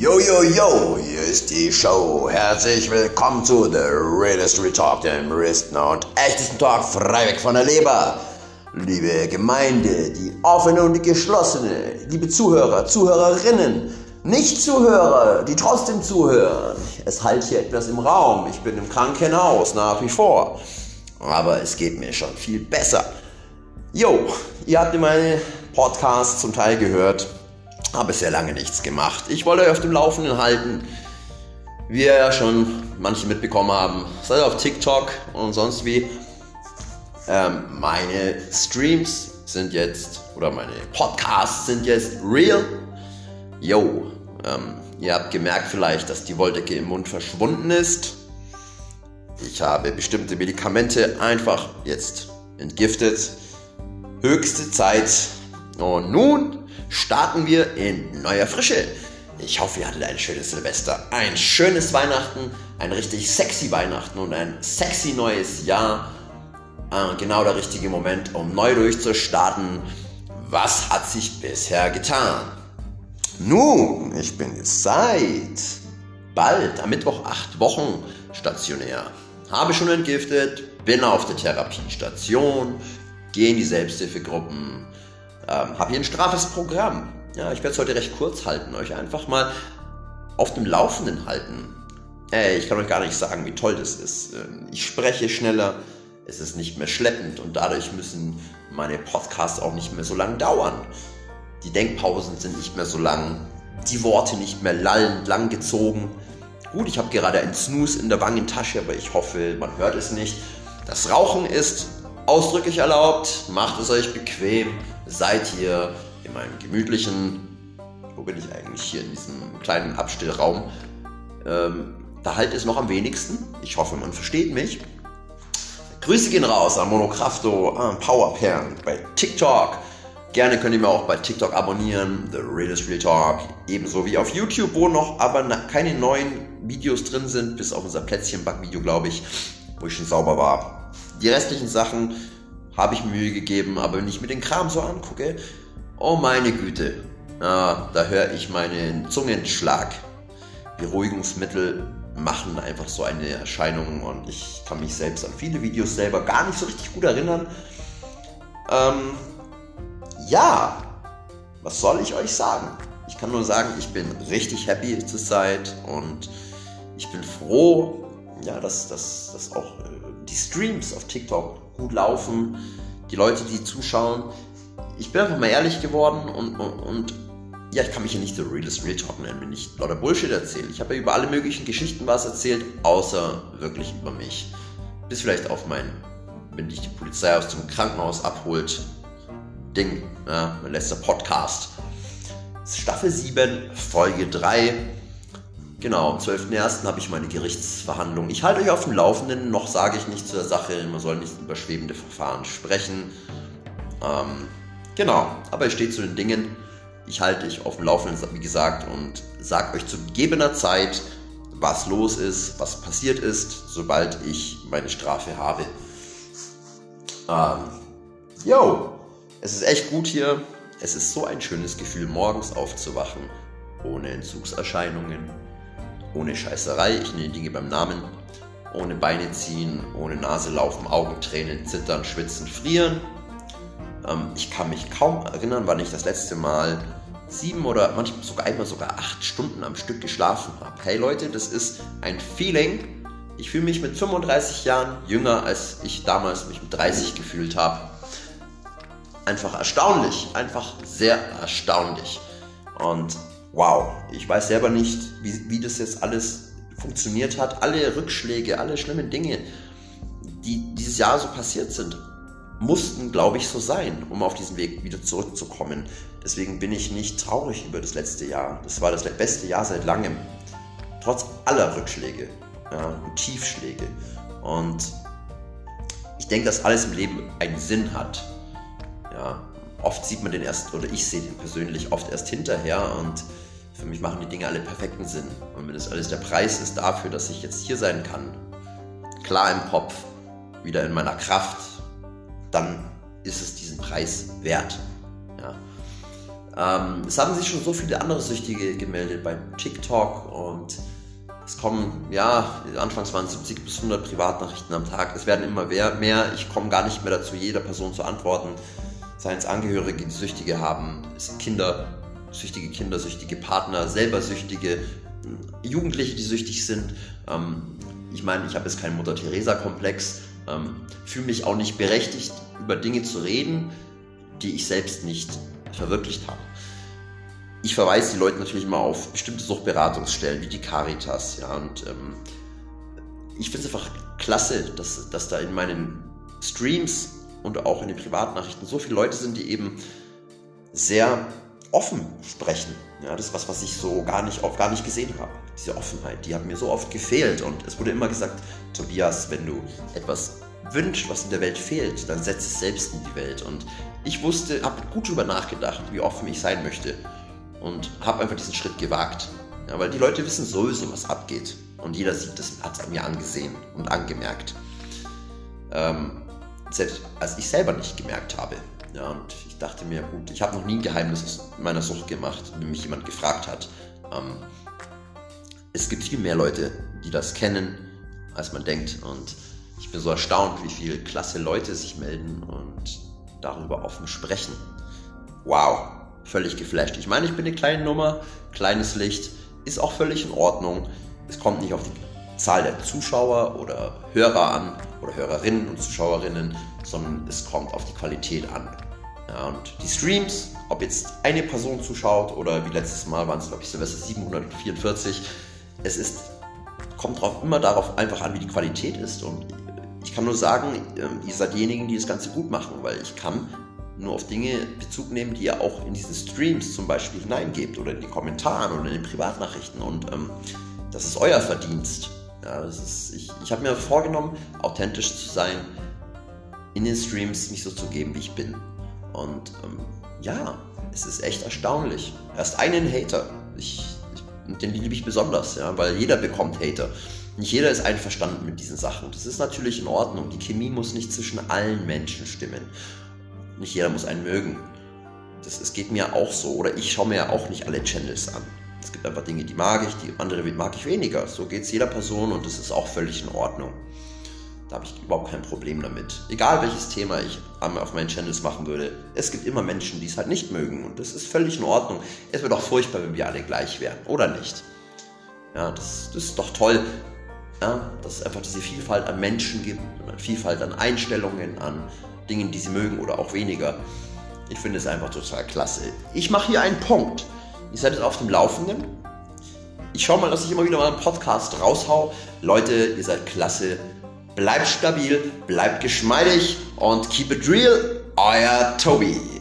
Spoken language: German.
Yo, yo, yo, hier ist die Show. Herzlich willkommen zu The Realest Retalk, dem realsten und echtesten Talk frei weg von der Leber. Liebe Gemeinde, die offene und die geschlossene, liebe Zuhörer, Zuhörerinnen, Nicht-Zuhörer, die trotzdem zuhören. Es halt hier etwas im Raum. Ich bin im Krankenhaus nach wie vor. Aber es geht mir schon viel besser. Jo, ihr habt in meine Podcasts zum Teil gehört. Habe sehr lange nichts gemacht. Ich wollte euch auf dem Laufenden halten. Wie ihr ja schon manche mitbekommen haben, seid auf TikTok und sonst wie. Ähm, meine Streams sind jetzt, oder meine Podcasts sind jetzt real. Yo, ähm, ihr habt gemerkt vielleicht, dass die Wolldecke im Mund verschwunden ist. Ich habe bestimmte Medikamente einfach jetzt entgiftet. Höchste Zeit. Und nun starten wir in neuer Frische. Ich hoffe, ihr hattet ein schönes Silvester, ein schönes Weihnachten, ein richtig sexy Weihnachten und ein sexy neues Jahr. Äh, genau der richtige Moment, um neu durchzustarten. Was hat sich bisher getan? Nun, ich bin jetzt seit bald am Mittwoch acht Wochen stationär. Habe schon entgiftet, bin auf der Therapiestation, gehe in die Selbsthilfegruppen, ähm, habe hier ein straffes Programm. Ja, ich werde es heute recht kurz halten, euch einfach mal auf dem Laufenden halten. Ey, ich kann euch gar nicht sagen, wie toll das ist. Ähm, ich spreche schneller, es ist nicht mehr schleppend und dadurch müssen meine Podcasts auch nicht mehr so lang dauern. Die Denkpausen sind nicht mehr so lang, die Worte nicht mehr lallend lang gezogen. Gut, ich habe gerade einen Snooze in der Wangentasche, aber ich hoffe, man hört es nicht. Das Rauchen ist ausdrücklich erlaubt, macht es euch bequem, seid hier in meinem gemütlichen, wo bin ich eigentlich hier in diesem kleinen Abstillraum. Ähm, da halt es noch am wenigsten. Ich hoffe, man versteht mich. Grüße gehen raus an Monokrafto, an Powerparent bei TikTok. Gerne könnt ihr mir auch bei TikTok abonnieren, The Realest Real Talk. Ebenso wie auf YouTube, wo noch aber keine neuen Videos drin sind, bis auf unser Plätzchenbackvideo, glaube ich, wo ich schon sauber war. Die restlichen Sachen habe ich Mühe gegeben, aber wenn ich mir den Kram so angucke, oh meine Güte, ja, da höre ich meinen Zungenschlag. Beruhigungsmittel machen einfach so eine Erscheinung und ich kann mich selbst an viele Videos selber gar nicht so richtig gut erinnern. Ähm, ja, was soll ich euch sagen? Ich kann nur sagen, ich bin richtig happy zur Zeit und ich bin froh, ja, dass, dass auch äh, die Streams auf TikTok gut laufen, die Leute, die zuschauen. Ich bin einfach mal ehrlich geworden und, und, und ja, ich kann mich hier nicht so realist Real Talk nennen, wenn ich lauter Bullshit erzähle. Ich habe ja über alle möglichen Geschichten was erzählt, außer wirklich über mich. Bis vielleicht auf mein, wenn dich die Polizei aus dem Krankenhaus abholt, Ding, ja, mein letzter Podcast. Staffel 7, Folge 3 Genau, am 12.01. habe ich meine Gerichtsverhandlung. Ich halte euch auf dem Laufenden, noch sage ich nichts zur Sache, man soll nicht über schwebende Verfahren sprechen. Ähm, genau, aber es steht zu den Dingen. Ich halte euch auf dem Laufenden, wie gesagt, und sage euch zu gegebener Zeit, was los ist, was passiert ist, sobald ich meine Strafe habe. Ähm, yo, es ist echt gut hier. Es ist so ein schönes Gefühl, morgens aufzuwachen, ohne Entzugserscheinungen ohne Scheißerei, ich nenne Dinge beim Namen, ohne Beine ziehen, ohne Nase laufen, Augen tränen, zittern, schwitzen, frieren. Ähm, ich kann mich kaum erinnern, wann ich das letzte Mal sieben oder manchmal sogar einmal sogar acht Stunden am Stück geschlafen habe. Hey Leute, das ist ein Feeling. Ich fühle mich mit 35 Jahren jünger, als ich damals mich mit 30 gefühlt habe. Einfach erstaunlich, einfach sehr erstaunlich. Und wow, ich weiß selber nicht, wie, wie das jetzt alles funktioniert hat. Alle Rückschläge, alle schlimmen Dinge, die dieses Jahr so passiert sind, mussten, glaube ich, so sein, um auf diesen Weg wieder zurückzukommen. Deswegen bin ich nicht traurig über das letzte Jahr. Das war das beste Jahr seit langem. Trotz aller Rückschläge ja, und Tiefschläge. Und ich denke, dass alles im Leben einen Sinn hat. Ja, oft sieht man den erst, oder ich sehe den persönlich oft erst hinterher und für mich machen die Dinge alle perfekten Sinn. Und wenn das alles der Preis ist dafür, dass ich jetzt hier sein kann, klar im Kopf, wieder in meiner Kraft, dann ist es diesen Preis wert. Ja. Ähm, es haben sich schon so viele andere Süchtige gemeldet bei TikTok und es kommen, ja, anfangs waren es 70 bis 100 Privatnachrichten am Tag. Es werden immer mehr. Ich komme gar nicht mehr dazu, jeder Person zu antworten. Seien es Angehörige, die Süchtige haben, Kinder, süchtige Kinder, süchtige Partner, selber Süchtige, Jugendliche, die süchtig sind. Ähm, ich meine, ich habe jetzt keinen Mutter-Theresa-Komplex, ähm, fühle mich auch nicht berechtigt, über Dinge zu reden, die ich selbst nicht verwirklicht habe. Ich verweise die Leute natürlich mal auf bestimmte Suchtberatungsstellen wie die Caritas, ja, und ähm, ich finde es einfach klasse, dass, dass da in meinen Streams und auch in den Privatnachrichten so viele Leute sind, die eben sehr offen sprechen. Ja, das ist was, was ich so gar nicht, auch gar nicht gesehen habe. Diese Offenheit, die hat mir so oft gefehlt. Und es wurde immer gesagt, Tobias, wenn du etwas wünschst, was in der Welt fehlt, dann setz es selbst in die Welt. Und ich wusste, habe gut darüber nachgedacht, wie offen ich sein möchte. Und habe einfach diesen Schritt gewagt. Ja, weil die Leute wissen sowieso, was abgeht. Und jeder sieht das, hat es mir angesehen und angemerkt. Ähm, selbst als ich selber nicht gemerkt habe. Ja, und ich dachte mir, gut, ich habe noch nie ein Geheimnis aus meiner Sucht gemacht, wenn mich jemand gefragt hat. Ähm, es gibt viel mehr Leute, die das kennen, als man denkt. Und ich bin so erstaunt, wie viele klasse Leute sich melden und darüber offen sprechen. Wow, völlig geflasht. Ich meine, ich bin eine kleine Nummer, kleines Licht, ist auch völlig in Ordnung. Es kommt nicht auf die Zahl der Zuschauer oder Hörer an oder Hörerinnen und Zuschauerinnen, sondern es kommt auf die Qualität an. Ja, und die Streams, ob jetzt eine Person zuschaut oder wie letztes Mal waren es, glaube ich, Silvester 744, es ist, kommt drauf, immer darauf einfach an, wie die Qualität ist. Und ich kann nur sagen, ähm, ihr seid diejenigen, die das Ganze gut machen, weil ich kann nur auf Dinge Bezug nehmen, die ihr auch in diesen Streams zum Beispiel hineingebt oder in die Kommentare oder in den Privatnachrichten. Und ähm, das ist euer Verdienst. Ja, das ist, ich ich habe mir vorgenommen, authentisch zu sein, in den Streams mich so zu geben, wie ich bin. Und ähm, ja, es ist echt erstaunlich. Erst einen Hater. Ich, ich, den liebe ich besonders, ja, weil jeder bekommt Hater. Nicht jeder ist einverstanden mit diesen Sachen. Das ist natürlich in Ordnung. Die Chemie muss nicht zwischen allen Menschen stimmen. Nicht jeder muss einen mögen. Das, es geht mir auch so. Oder ich schaue mir ja auch nicht alle Channels an. Es gibt einfach Dinge, die mag ich, die andere mag ich weniger. So geht es jeder Person und das ist auch völlig in Ordnung. Da habe ich überhaupt kein Problem damit. Egal welches Thema ich auf meinen Channels machen würde, es gibt immer Menschen, die es halt nicht mögen. Und das ist völlig in Ordnung. Es wäre doch furchtbar, wenn wir alle gleich wären, oder nicht? Ja, das, das ist doch toll, ja, dass es einfach diese Vielfalt an Menschen gibt, Vielfalt an Einstellungen, an Dingen, die sie mögen oder auch weniger. Ich finde es einfach total klasse. Ich mache hier einen Punkt. Ihr seid jetzt auf dem Laufenden. Ich schaue mal, dass ich immer wieder mal einen Podcast raushau. Leute, ihr seid klasse. Bleibt stabil, bleibt geschmeidig und keep it real. Euer Tobi.